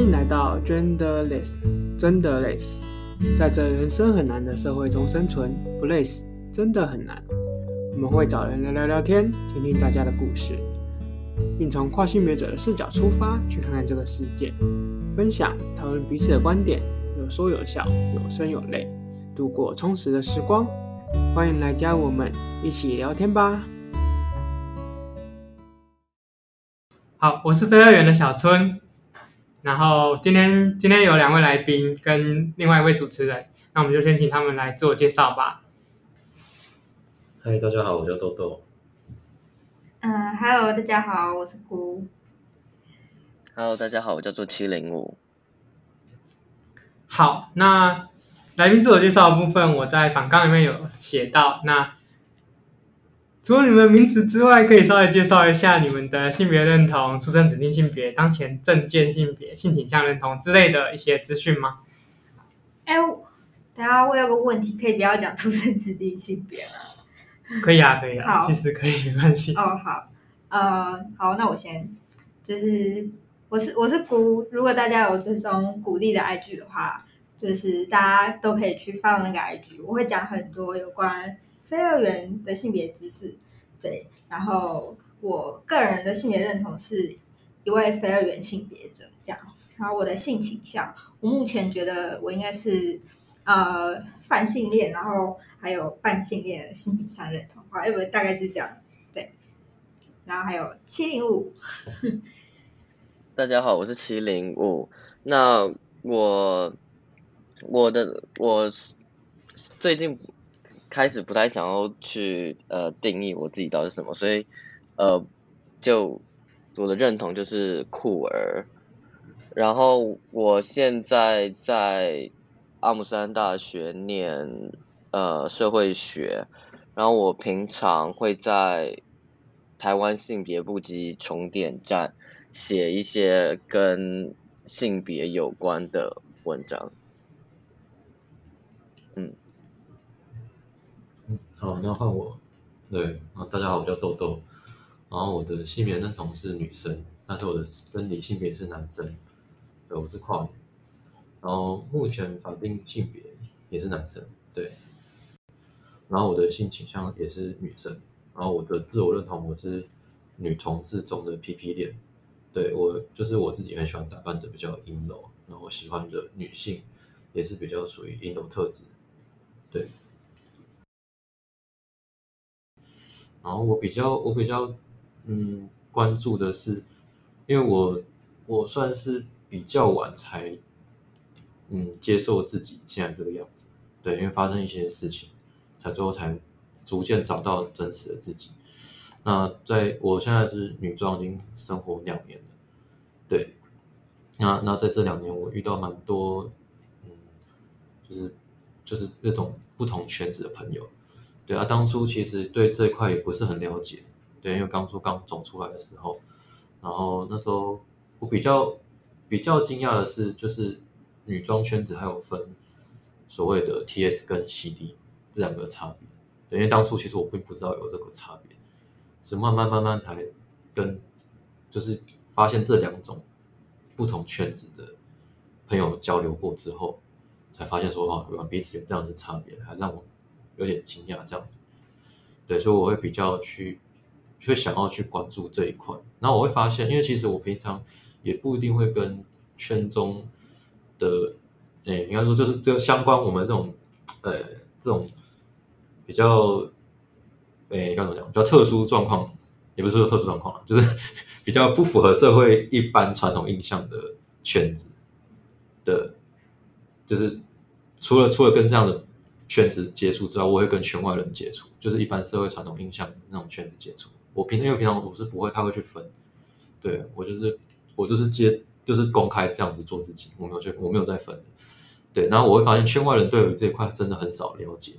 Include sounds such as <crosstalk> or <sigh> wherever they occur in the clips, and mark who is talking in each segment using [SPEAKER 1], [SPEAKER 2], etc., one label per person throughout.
[SPEAKER 1] 迎来到 Genderless，真的累死。在这人生很难的社会中生存，不累死真的很难。我们会找人来聊聊天，听听大家的故事，并从跨性别者的视角出发，去看看这个世界，分享、讨论彼此的观点，有说有笑，有声有泪，度过充实的时光。欢迎来加入我们一起聊天吧。好，我是飞二元的小春。然后今天今天有两位来宾跟另外一位主持人，那我们就先请他们来自我介绍吧。
[SPEAKER 2] 嗨，大家好，我叫豆豆。
[SPEAKER 3] 嗯，Hello，大家好，我是姑。
[SPEAKER 4] Hello，大家好，我叫做七零五。
[SPEAKER 1] 好，那来宾自我介绍的部分，我在访纲里面有写到。那除了你们名字之外，可以稍微介绍一下你们的性别认同、出生指定性别、当前证件性别、性倾向认同之类的一些资讯吗？
[SPEAKER 3] 哎，等下我有个问题，可以不要讲出生指定性别吗？
[SPEAKER 1] 可以啊，可以啊，其实可以没关系。
[SPEAKER 3] 哦，好，呃，好，那我先，就是我是我是鼓，如果大家有这种鼓励的 IG 的话，就是大家都可以去放那个 IG，我会讲很多有关。非二元的性别知识，对，然后我个人的性别认同是一位非二元性别者，这样。然后我的性倾向，我目前觉得我应该是呃泛性恋，然后还有半性恋性倾向认同，啊，因为大概就是这样，对。然后还有七零五，
[SPEAKER 4] 大家好，我是七零五。那我我的我最近。开始不太想要去呃定义我自己到底是什么，所以呃就我的认同就是酷儿，然后我现在在阿姆斯丹大学念呃社会学，然后我平常会在台湾性别不羁充电站写一些跟性别有关的文章。
[SPEAKER 2] 嗯好，那换我。对，啊大家好，我叫豆豆。然后我的性别认同是女生，但是我的生理性别是男生。对，我是跨女。然后目前法定性别也是男生。对。然后我的性倾向也是女生。然后我的自我认同我是女同志中的 PP 恋。对，我就是我自己很喜欢打扮的比较阴柔，然后喜欢的女性也是比较属于阴柔特质。对。然后我比较我比较嗯关注的是，因为我我算是比较晚才嗯接受自己现在这个样子，对，因为发生一些事情，才最后才逐渐找到真实的自己。那在我现在是女装已经生活两年了，对，那那在这两年我遇到蛮多嗯，就是就是那种不同圈子的朋友。对啊，当初其实对这一块也不是很了解，对，因为当初刚走出来的时候，然后那时候我比较比较惊讶的是，就是女装圈子还有分所谓的 TS 跟 CD 这两个差别，对，因为当初其实我并不知道有这个差别，是慢慢慢慢才跟就是发现这两种不同圈子的朋友交流过之后，才发现说哇，原来彼此有这样的差别，还让我。有点惊讶这样子，对，所以我会比较去，会想要去关注这一块。然后我会发现，因为其实我平常也不一定会跟圈中的，诶，应该说就是这相关我们这种，呃，这种比较，诶，该怎么讲？比较特殊状况，也不是说特殊状况，就是 <laughs> 比较不符合社会一般传统印象的圈子的，就是除了除了跟这样的。圈子接触之外，我会跟圈外人接触，就是一般社会传统印象那种圈子接触。我平常因为平常我是不会太会去分，对，我就是我就是接就是公开这样子做自己，我没有去我没有在分，对。然后我会发现圈外人对于这一块真的很少了解，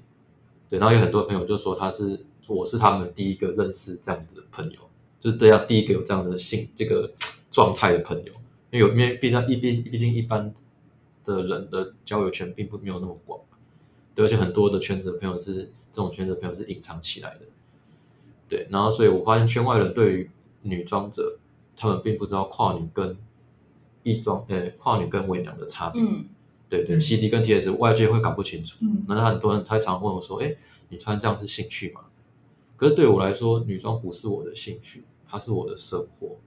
[SPEAKER 2] 对。然后有很多朋友就说他是我是他们第一个认识这样子的朋友，就是这样第一个有这样的性这个状态的朋友，因为有因为毕竟一毕毕竟一般的人的交友圈并不没有那么广。对，而且很多的圈子的朋友是这种圈子的朋友是隐藏起来的，对。然后，所以我发现圈外人对于女装者，他们并不知道跨女跟异装呃跨女跟伪娘的差别。
[SPEAKER 3] 嗯，
[SPEAKER 2] 对对、
[SPEAKER 1] 嗯
[SPEAKER 2] ，CD 跟 TS 外界会搞不清楚。
[SPEAKER 3] 嗯，
[SPEAKER 2] 那很多人他常问我说：“哎，你穿这样是兴趣吗？”可是对我来说，女装不是我的兴趣，它是我的生活。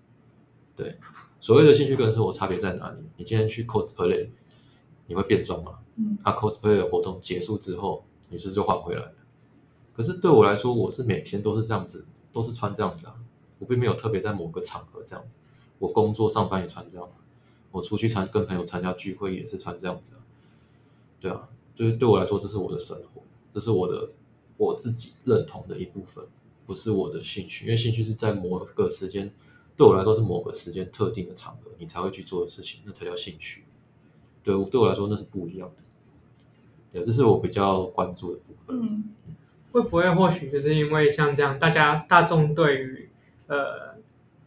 [SPEAKER 2] 对，所谓的兴趣跟生活差别在哪里？你今天去 cosplay，你会变装嘛？
[SPEAKER 3] 嗯，
[SPEAKER 2] 他 cosplay 的活动结束之后，你是不是就换回来了？可是对我来说，我是每天都是这样子，都是穿这样子啊。我并没有特别在某个场合这样子。我工作上班也穿这样，我出去参跟朋友参加聚会也是穿这样子啊。对啊，就是对我来说，这是我的生活，这是我的我自己认同的一部分，不是我的兴趣。因为兴趣是在某个时间，对我来说是某个时间特定的场合，你才会去做的事情，那才叫兴趣。对，对我来说那是不一样的。对，这是我比较关注的部分。
[SPEAKER 3] 嗯。
[SPEAKER 1] 会不会或许就是因为像这样，大家大众对于呃，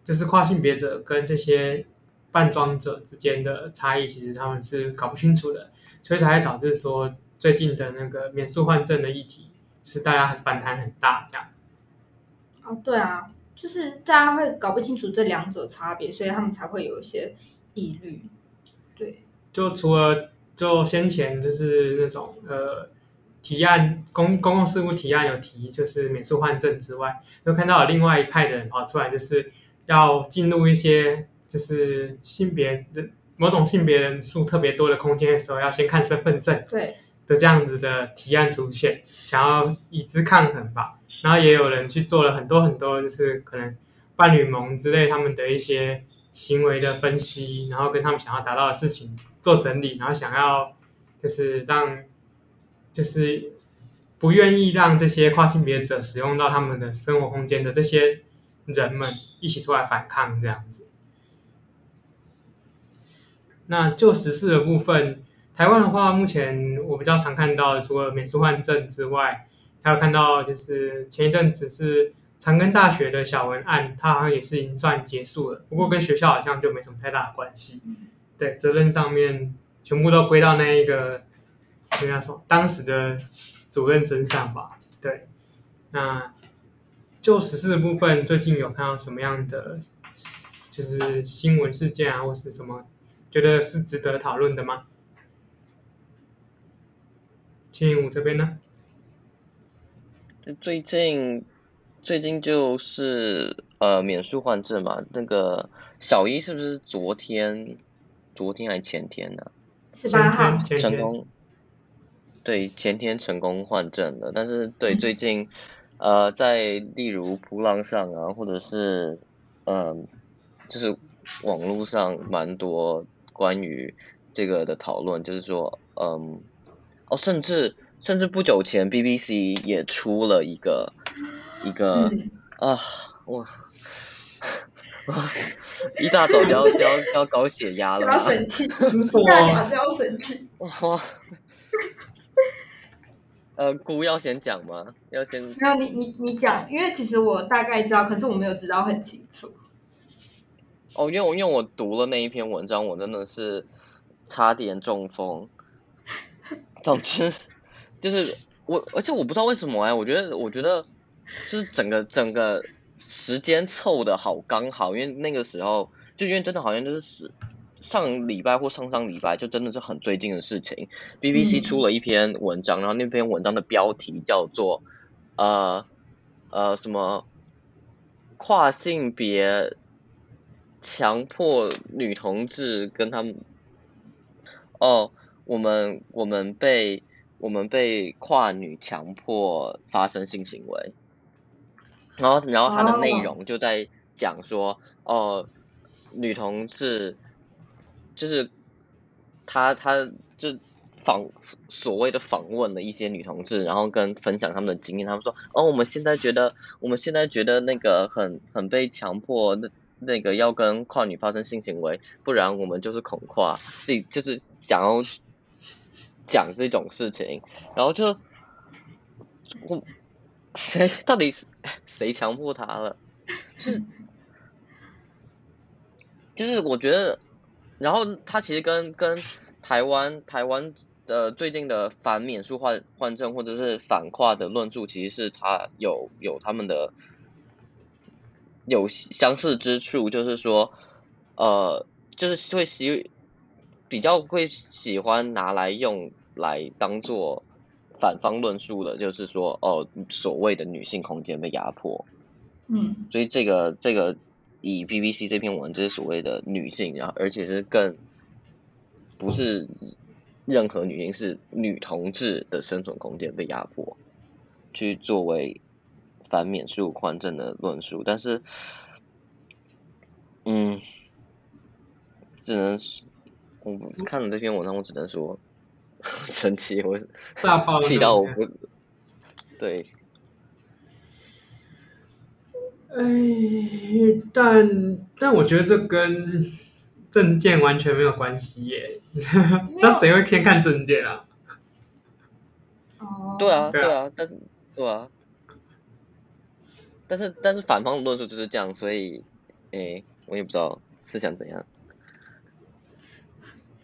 [SPEAKER 1] 就是跨性别者跟这些扮装者之间的差异，其实他们是搞不清楚的，所以才会导致说最近的那个免术换证的议题，是大家反弹很大这样。
[SPEAKER 3] 哦，对啊，就是大家会搞不清楚这两者差别，所以他们才会有一些疑虑。对，
[SPEAKER 1] 就除了就先前就是那种呃。提案公公共事务提案有提，就是美术换证之外，又看到有另外一派的人跑出来，就是要进入一些就是性别的某种性别人数特别多的空间的时候，要先看身份证，
[SPEAKER 3] 对
[SPEAKER 1] 的这样子的提案出现，想要以之抗衡吧。然后也有人去做了很多很多，就是可能伴侣盟之类他们的一些行为的分析，然后跟他们想要达到的事情做整理，然后想要就是让。就是不愿意让这些跨性别者使用到他们的生活空间的这些人们一起出来反抗这样子。那就时事的部分，台湾的话，目前我比较常看到，除了免术换证之外，还有看到就是前一阵子是长庚大学的小文案，它好像也是已经算结束了，不过跟学校好像就没什么太大的关系。对，责任上面全部都归到那一个。应该说，当时的主任身上吧。对，那就时事部分，最近有看到什么样的就是新闻事件啊，或是什么觉得是值得讨论的吗？青云武这边呢？
[SPEAKER 4] 最近最近就是呃免术换证嘛，那个小一是不是昨天昨天还前天呢、啊？
[SPEAKER 3] 十八号。
[SPEAKER 4] 成功。对，前天成功换证了，但是对最近，呃，在例如扑浪上啊，或者是，嗯、呃，就是网络上蛮多关于这个的讨论，就是说，嗯，哦，甚至甚至不久前 BBC 也出了一个一个、嗯、啊，我，<laughs> 一大早就要就要要高血压了，
[SPEAKER 3] 要生气，<laughs> 一大早就要生气，哇。<laughs>
[SPEAKER 4] 呃，姑要先讲吗？要先？没
[SPEAKER 3] 有，你你你讲，因为其实我大概知道，可是我没有知道很清楚。
[SPEAKER 4] 哦，因为我因为我读了那一篇文章，我真的是差点中风。总之，就是我，而且我不知道为什么哎，我觉得我觉得就是整个整个时间凑的好刚好，因为那个时候就因为真的好像就是是。上礼拜或上上礼拜就真的是很最近的事情，BBC 出了一篇文章，嗯、然后那篇文章的标题叫做呃呃什么跨性别强迫女同志跟他们哦，我们我们被我们被跨女强迫发生性行为，然后然后它的内容就在讲说哦、呃、女同志。就是他，他就访所谓的访问了一些女同志，然后跟分享他们的经验。他们说：“哦，我们现在觉得，我们现在觉得那个很很被强迫，那那个要跟跨女发生性行为，不然我们就是恐跨。”自己就是想要讲这种事情，然后就我谁到底是谁强迫他了？就是就是我觉得。然后他其实跟跟台湾台湾的最近的反免诉换换证或者是反跨的论述，其实是他有有他们的有相似之处，就是说，呃，就是会喜比较会喜欢拿来用来当做反方论述的，就是说哦，所谓的女性空间被压迫。
[SPEAKER 3] 嗯，
[SPEAKER 4] 所以这个这个以 BBC 这篇文就是所谓的女性，然后而且是更不是任何女性，是女同志的生存空间被压迫，去作为反免术换证的论述，但是，嗯，只能我看了这篇文章，我只能说生气，我气到我不对。
[SPEAKER 1] 哎，但但我觉得这跟证件完全没有关系耶。<laughs> 那谁会偏看证件啊？
[SPEAKER 3] 哦，
[SPEAKER 4] 对啊，对啊，但是对啊，但是但是反方的论述就是这样，所以哎，我也不知道是想怎样。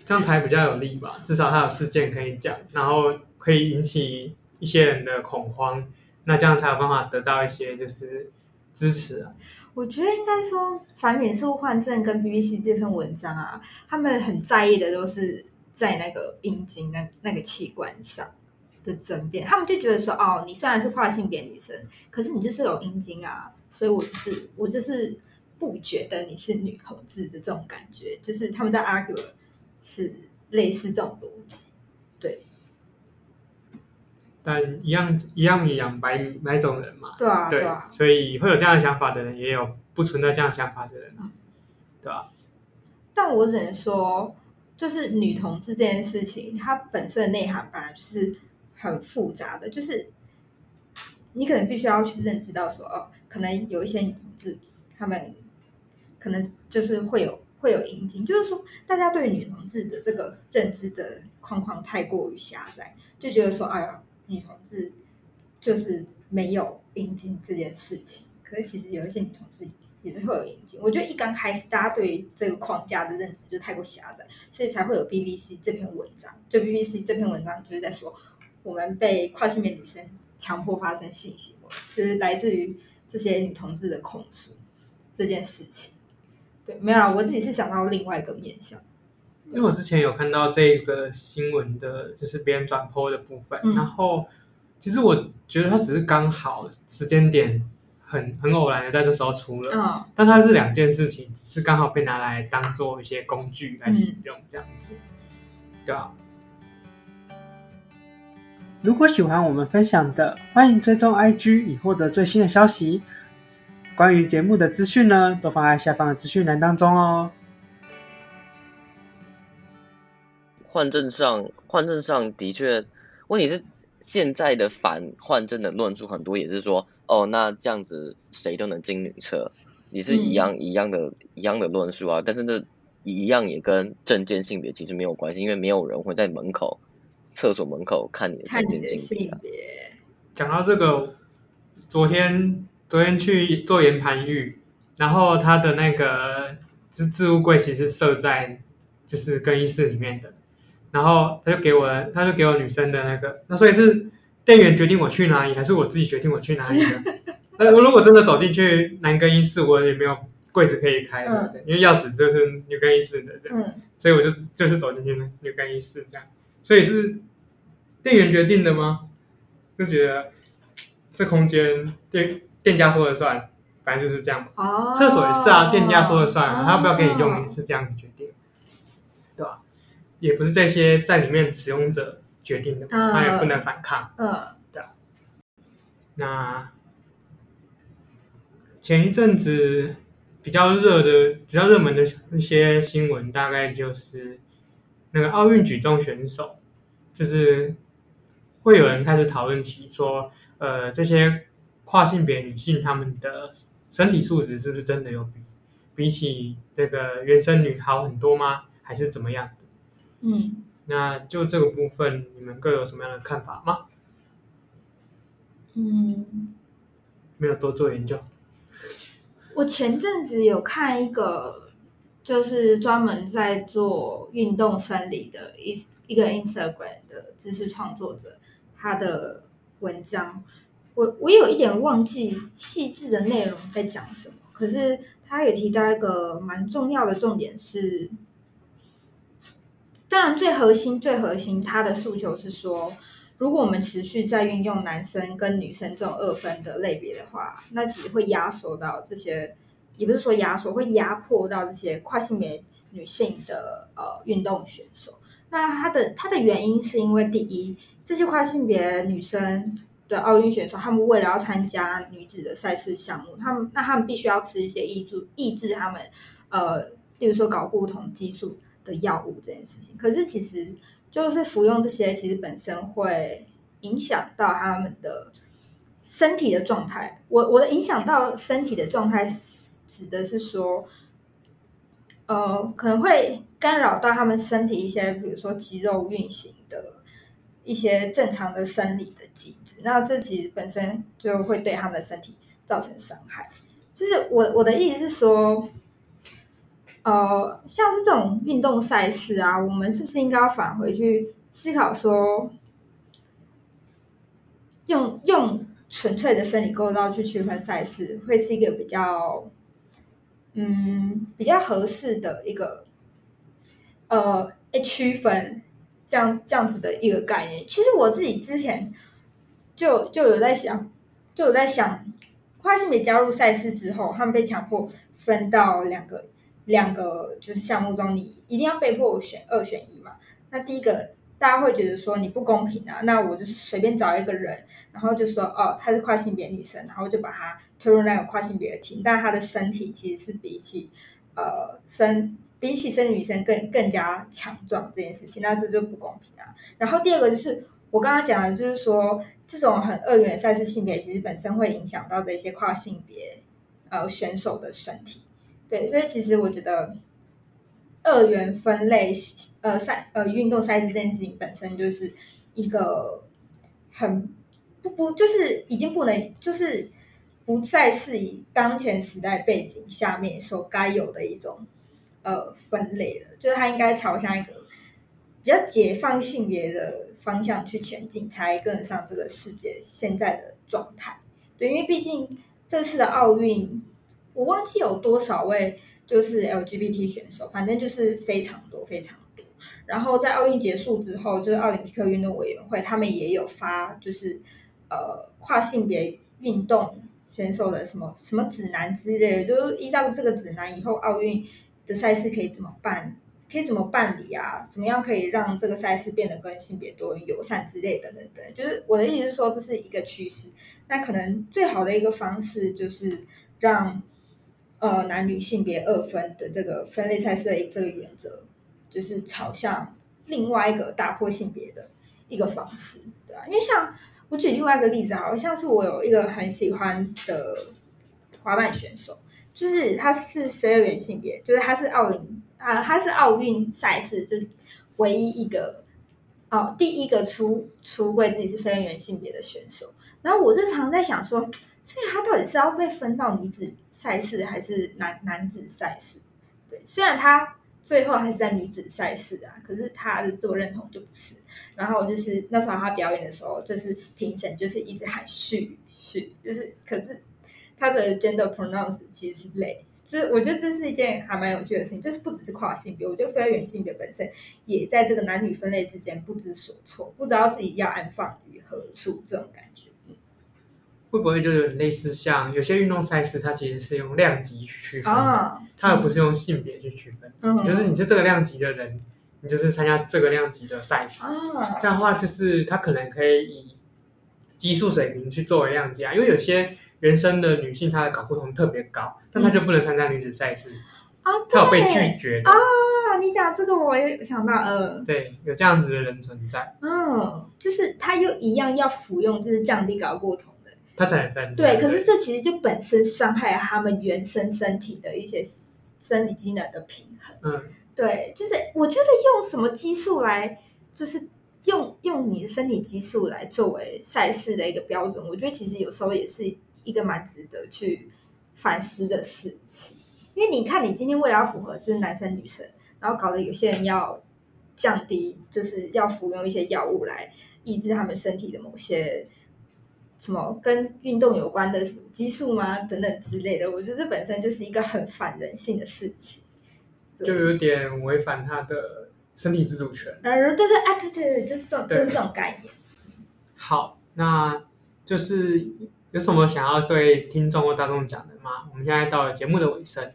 [SPEAKER 1] 这样才比较有利吧？至少他有事件可以讲，然后可以引起一些人的恐慌，那这样才有办法得到一些就是。支持啊！
[SPEAKER 3] 我觉得应该说反免术换证跟 BBC 这篇文章啊，他们很在意的都是在那个阴茎那那个器官上的争辩。他们就觉得说，哦，你虽然是跨性别女生，可是你就是有阴茎啊，所以我就是我就是不觉得你是女同志的这种感觉。就是他们在 argue 是类似这种逻辑，对。
[SPEAKER 1] 但一样一样米养百米百种人嘛，
[SPEAKER 3] 对啊，
[SPEAKER 1] 对，
[SPEAKER 3] 对啊，
[SPEAKER 1] 所以会有这样的想法的人，也有不存在这样的想法的人，对吧？
[SPEAKER 3] 但我只能说，就是女同志这件事情，它本身的内涵本来就是很复杂的，就是你可能必须要去认知到说，哦，可能有一些女同志，她们可能就是会有会有阴茎，就是说，大家对女同志的这个认知的框框太过于狭窄，就觉得说，哎呀。女同志就是没有阴茎这件事情，可是其实有一些女同志也是会有阴茎。我觉得一刚开始大家对这个框架的认知就太过狭窄，所以才会有 BBC 这篇文章。就 BBC 这篇文章就是在说，我们被跨性别女生强迫发生性行为，就是来自于这些女同志的控诉这件事情。对，没有啦，我自己是想到另外一个面向。
[SPEAKER 1] 因为我之前有看到这个新闻的，就是别人转 po 的部分，嗯、然后其实我觉得它只是刚好时间点很很偶然的在这时候出了，嗯、但它是两件事情，只是刚好被拿来当做一些工具来使用，这样子，嗯、对啊。如果喜欢我们分享的，欢迎追踪 IG 以获得最新的消息。关于节目的资讯呢，都放在下方的资讯栏当中哦。
[SPEAKER 4] 换证上，换证上的确，问题是现在的反换证的论述很多也是说，哦，那这样子谁都能进女厕，也是一样、嗯、一样的一样的论述啊。但是这一样也跟证件性别其实没有关系，因为没有人会在门口厕所门口看你的证件性别、啊。
[SPEAKER 1] 讲到这个，昨天昨天去做岩盘浴，然后他的那个置置物柜其实设在就是更衣室里面的。然后他就给我了，他就给我女生的那个，那所以是店员决定我去哪里，还是我自己决定我去哪里呢？<laughs> 呃，我如果真的走进去男更衣室，我也没有柜子可以开，对不对？因为钥匙就是女更衣室的这样，所以我就就是走进去女更衣室这样，所以是店员决定的吗？就觉得这空间店店家说了算，反正就是这样。哦，厕所也是啊，店家说了算，他不要给你用也是这样子决定，对吧？也不是这些在里面使用者决定的，他、uh, 也不能反抗。嗯，uh, 对。那前一阵子比较热的、比较热门的一些新闻，大概就是那个奥运举重选手，就是会有人开始讨论起说，呃，这些跨性别女性她们的身体素质是不是真的有比比起那个原生女好很多吗？还是怎么样？嗯，那就这个部分，你们各有什么样的看法吗？
[SPEAKER 3] 嗯，
[SPEAKER 1] 没有多做研究。
[SPEAKER 3] 我前阵子有看一个，就是专门在做运动生理的一一个 Instagram 的知识创作者，他的文章，我我有一点忘记细致的内容在讲什么，可是。他有提到一个蛮重要的重点是，当然最核心、最核心，他的诉求是说，如果我们持续在运用男生跟女生这种二分的类别的话，那其实会压缩到这些，也不是说压缩，会压迫到这些跨性别女性的呃运动选手。那他的他的原因是因为第一，这些跨性别女生的奥运选手，他们为了要参加女子的赛事项目，他们那他们必须要吃一些抑制抑制他们呃，例如说睾固酮激素的药物这件事情。可是其实就是服用这些，其实本身会影响到他们的身体的状态。我我的影响到身体的状态，指的是说，呃，可能会。干扰到他们身体一些，比如说肌肉运行的一些正常的生理的机制，那这其实本身就会对他们的身体造成伤害。就是我我的意思是说，呃，像是这种运动赛事啊，我们是不是应该要返回去思考说，用用纯粹的生理构造去区分赛事，会是一个比较，嗯，比较合适的一个。呃，区分这样这样子的一个概念，其实我自己之前就就有在想，就有在想，跨性别加入赛事之后，他们被强迫分到两个两个就是项目中，你一定要被迫选二选一嘛。那第一个大家会觉得说你不公平啊，那我就是随便找一个人，然后就说哦，她是跨性别女生，然后就把她推入那个跨性别的厅，但她的身体其实是比起呃身。比起生女生更更加强壮这件事情，那这就不公平啊。然后第二个就是我刚刚讲的，就是说这种很二元赛事性别，其实本身会影响到这些跨性别呃选手的身体。对，所以其实我觉得二元分类呃赛呃运动赛事这件事情本身就是一个很不不就是已经不能就是不再是以当前时代背景下面所该有的一种。呃，分类了，就是它应该朝向一个比较解放性别的方向去前进，才跟得上这个世界现在的状态。对，因为毕竟这次的奥运，我忘记有多少位就是 LGBT 选手，反正就是非常多非常多。然后在奥运结束之后，就是奥林匹克运动委员会他们也有发，就是呃跨性别运动选手的什么什么指南之类的，就是依照这个指南以后奥运。的赛事可以怎么办？可以怎么办理啊？怎么样可以让这个赛事变得跟性别多元友善之类的等等？就是我的意思是说，这是一个趋势。那可能最好的一个方式就是让呃男女性别二分的这个分类赛事的这个原则，就是朝向另外一个打破性别的一个方式，对啊，因为像我举另外一个例子，好像是我有一个很喜欢的滑板选手。就是他是非二元性别，就是他是奥运啊，他是奥运赛事就唯一一个哦，第一个出出柜自己是非二元性别的选手。然后我就常在想说，<tsk> 所以他到底是要被分到女子赛事还是男男子赛事？对，虽然他最后还是在女子赛事啊，可是他的自我认同就不是。然后就是那时候他表演的时候，就是评审就是一直喊续续，就是可是。他的 gender pronouns 其实是类，就是我觉得这是一件还蛮有趣的事情，就是不只是跨性别，我觉得非二元性别本身也在这个男女分类之间不知所措，不知道自己要安放于何处，这种感觉。
[SPEAKER 1] 会不会就是类似像有些运动赛事，它其实是用量级去区分，
[SPEAKER 3] 啊、
[SPEAKER 1] 它而不是用性别去区分，
[SPEAKER 3] 嗯、
[SPEAKER 1] 就是你是这个量级的人，你就是参加这个量级的赛事，
[SPEAKER 3] 啊、
[SPEAKER 1] 这样的话就是它可能可以以激素水平去作为量级啊，因为有些。原生的女性，她的睾固酮特别高，但她就不能参加女子赛事
[SPEAKER 3] 啊，
[SPEAKER 1] 她有被拒绝的
[SPEAKER 3] 啊。你讲这个，我也想到，嗯，
[SPEAKER 1] 对，有这样子的人存在。
[SPEAKER 3] 嗯，就是她又一样要服用，就是降低睾固酮的，
[SPEAKER 1] 她才能分。
[SPEAKER 3] 对，可是这其实就本身伤害了他们原生身体的一些生理机能的平衡。
[SPEAKER 1] 嗯，对，
[SPEAKER 3] 就是我觉得用什么激素来，就是用用你的身体激素来作为赛事的一个标准，我觉得其实有时候也是。一个蛮值得去反思的事情，因为你看，你今天为了要符合就是男生女生，然后搞得有些人要降低，就是要服用一些药物来抑制他们身体的某些什么跟运动有关的激素吗？等等之类的，我觉得这本身就是一个很反人性的事情，
[SPEAKER 1] 就有点违反他的身体自主权。
[SPEAKER 3] 啊，对对啊，对对对，就是这种，就是这种概念。
[SPEAKER 1] 好，那就是有什么想要对听众或大众讲的吗？我们现在到了节目的尾声。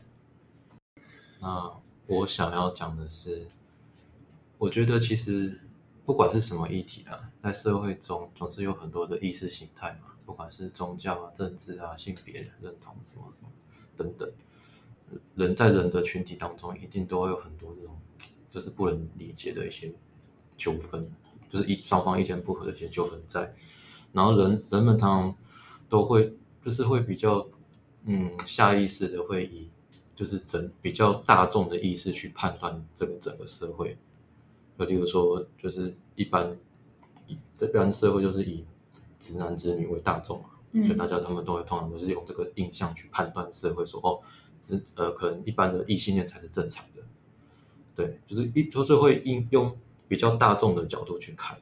[SPEAKER 2] 那我想要讲的是，我觉得其实不管是什么议题啊，在社会中总是有很多的意识形态嘛，不管是宗教啊、政治啊、性别认同什么什么等等，人在人的群体当中，一定都会有很多这种就是不能理解的一些纠纷，就是一双方意见不合的一些纠纷在，然后人人们常常都会就是会比较嗯下意识的会以。就是整比较大众的意识去判断这个整个社会，就例如说，就是一般一般社会就是以直男直女为大众嘛，嗯、所以大家他们都会通常都是用这个印象去判断社会说，说哦，直呃可能一般的异性恋才是正常的，对，就是一就是会应用比较大众的角度去看。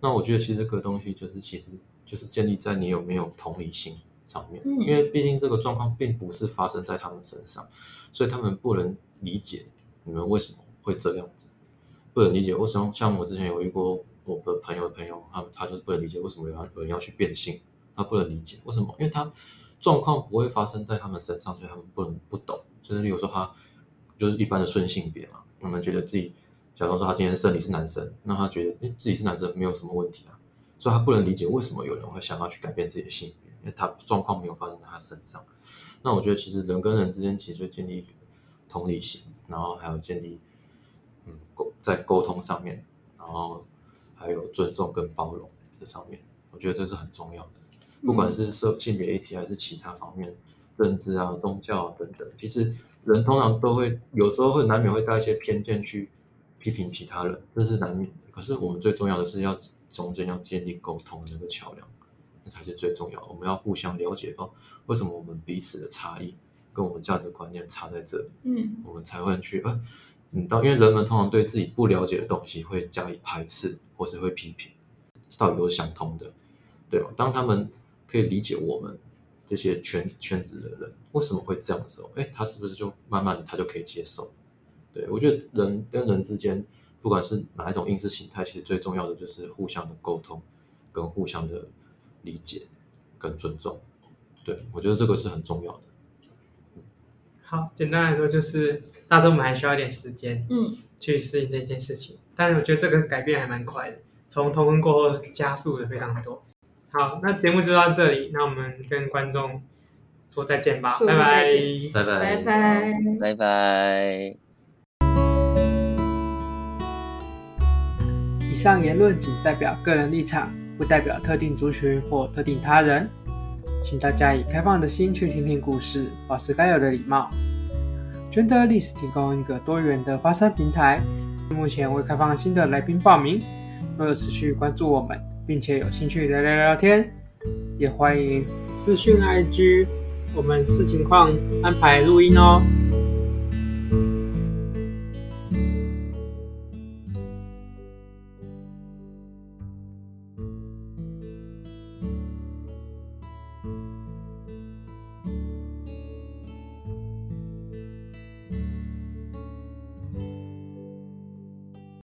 [SPEAKER 2] 那我觉得其实这个东西就是其实就是建立在你有没有同理心。上面，因为毕竟这个状况并不是发生在他们身上，所以他们不能理解你们为什么会这样子，不能理解为什么。像我之前有遇过我的朋友的朋友，他他就是不能理解为什么有人有人要去变性，他不能理解为什么，因为他状况不会发生在他们身上，所以他们不能不懂。就是例如说他就是一般的顺性别嘛，他们觉得自己，假如说他今天生理是男生，那他觉得诶自己是男生没有什么问题啊，所以他不能理解为什么有人会想要去改变自己的性别。因为他状况没有发生在他身上，那我觉得其实人跟人之间其实就建立同理心，然后还有建立嗯沟在沟通上面，然后还有尊重跟包容这上面，我觉得这是很重要的。不管是社性别议题还是其他方面，政治啊、宗教啊等等，其实人通常都会有时候会难免会带一些偏见去批评其他人，这是难免的。可是我们最重要的是要中间要建立沟通的那个桥梁。那才是最重要。我们要互相了解到为什么我们彼此的差异跟我们价值观念差在这里，嗯，我们才会去呃，嗯，当因为人们通常对自己不了解的东西会加以排斥或是会批评，道理都是相通的，对吧？当他们可以理解我们这些圈圈子的人为什么会这样的时候，哎，他是不是就慢慢的他就可以接受？对，我觉得人跟人之间，不管是哪一种意识形态，其实最重要的就是互相的沟通跟互相的。理解跟尊重，对，我觉得这个是很重要的。
[SPEAKER 1] 好，简单来说就是，但是我们还需要一点时间，嗯，去适应这件事情。但是我觉得这个改变还蛮快的，从同婚过后加速的非常多。好，那节目就到这里，那我们跟观众说再见吧，拜拜，
[SPEAKER 2] 拜拜，
[SPEAKER 3] 拜拜，
[SPEAKER 4] 拜拜。
[SPEAKER 1] 以上言论仅代表个人立场。不代表特定族群或特定他人，请大家以开放的心去听听故事，保持该有的礼貌。Genderless 提供一个多元的发声平台，目前未开放新的来宾报名。若有持续关注我们，并且有兴趣聊聊聊天，也欢迎私讯 IG，我们视情况安排录音哦。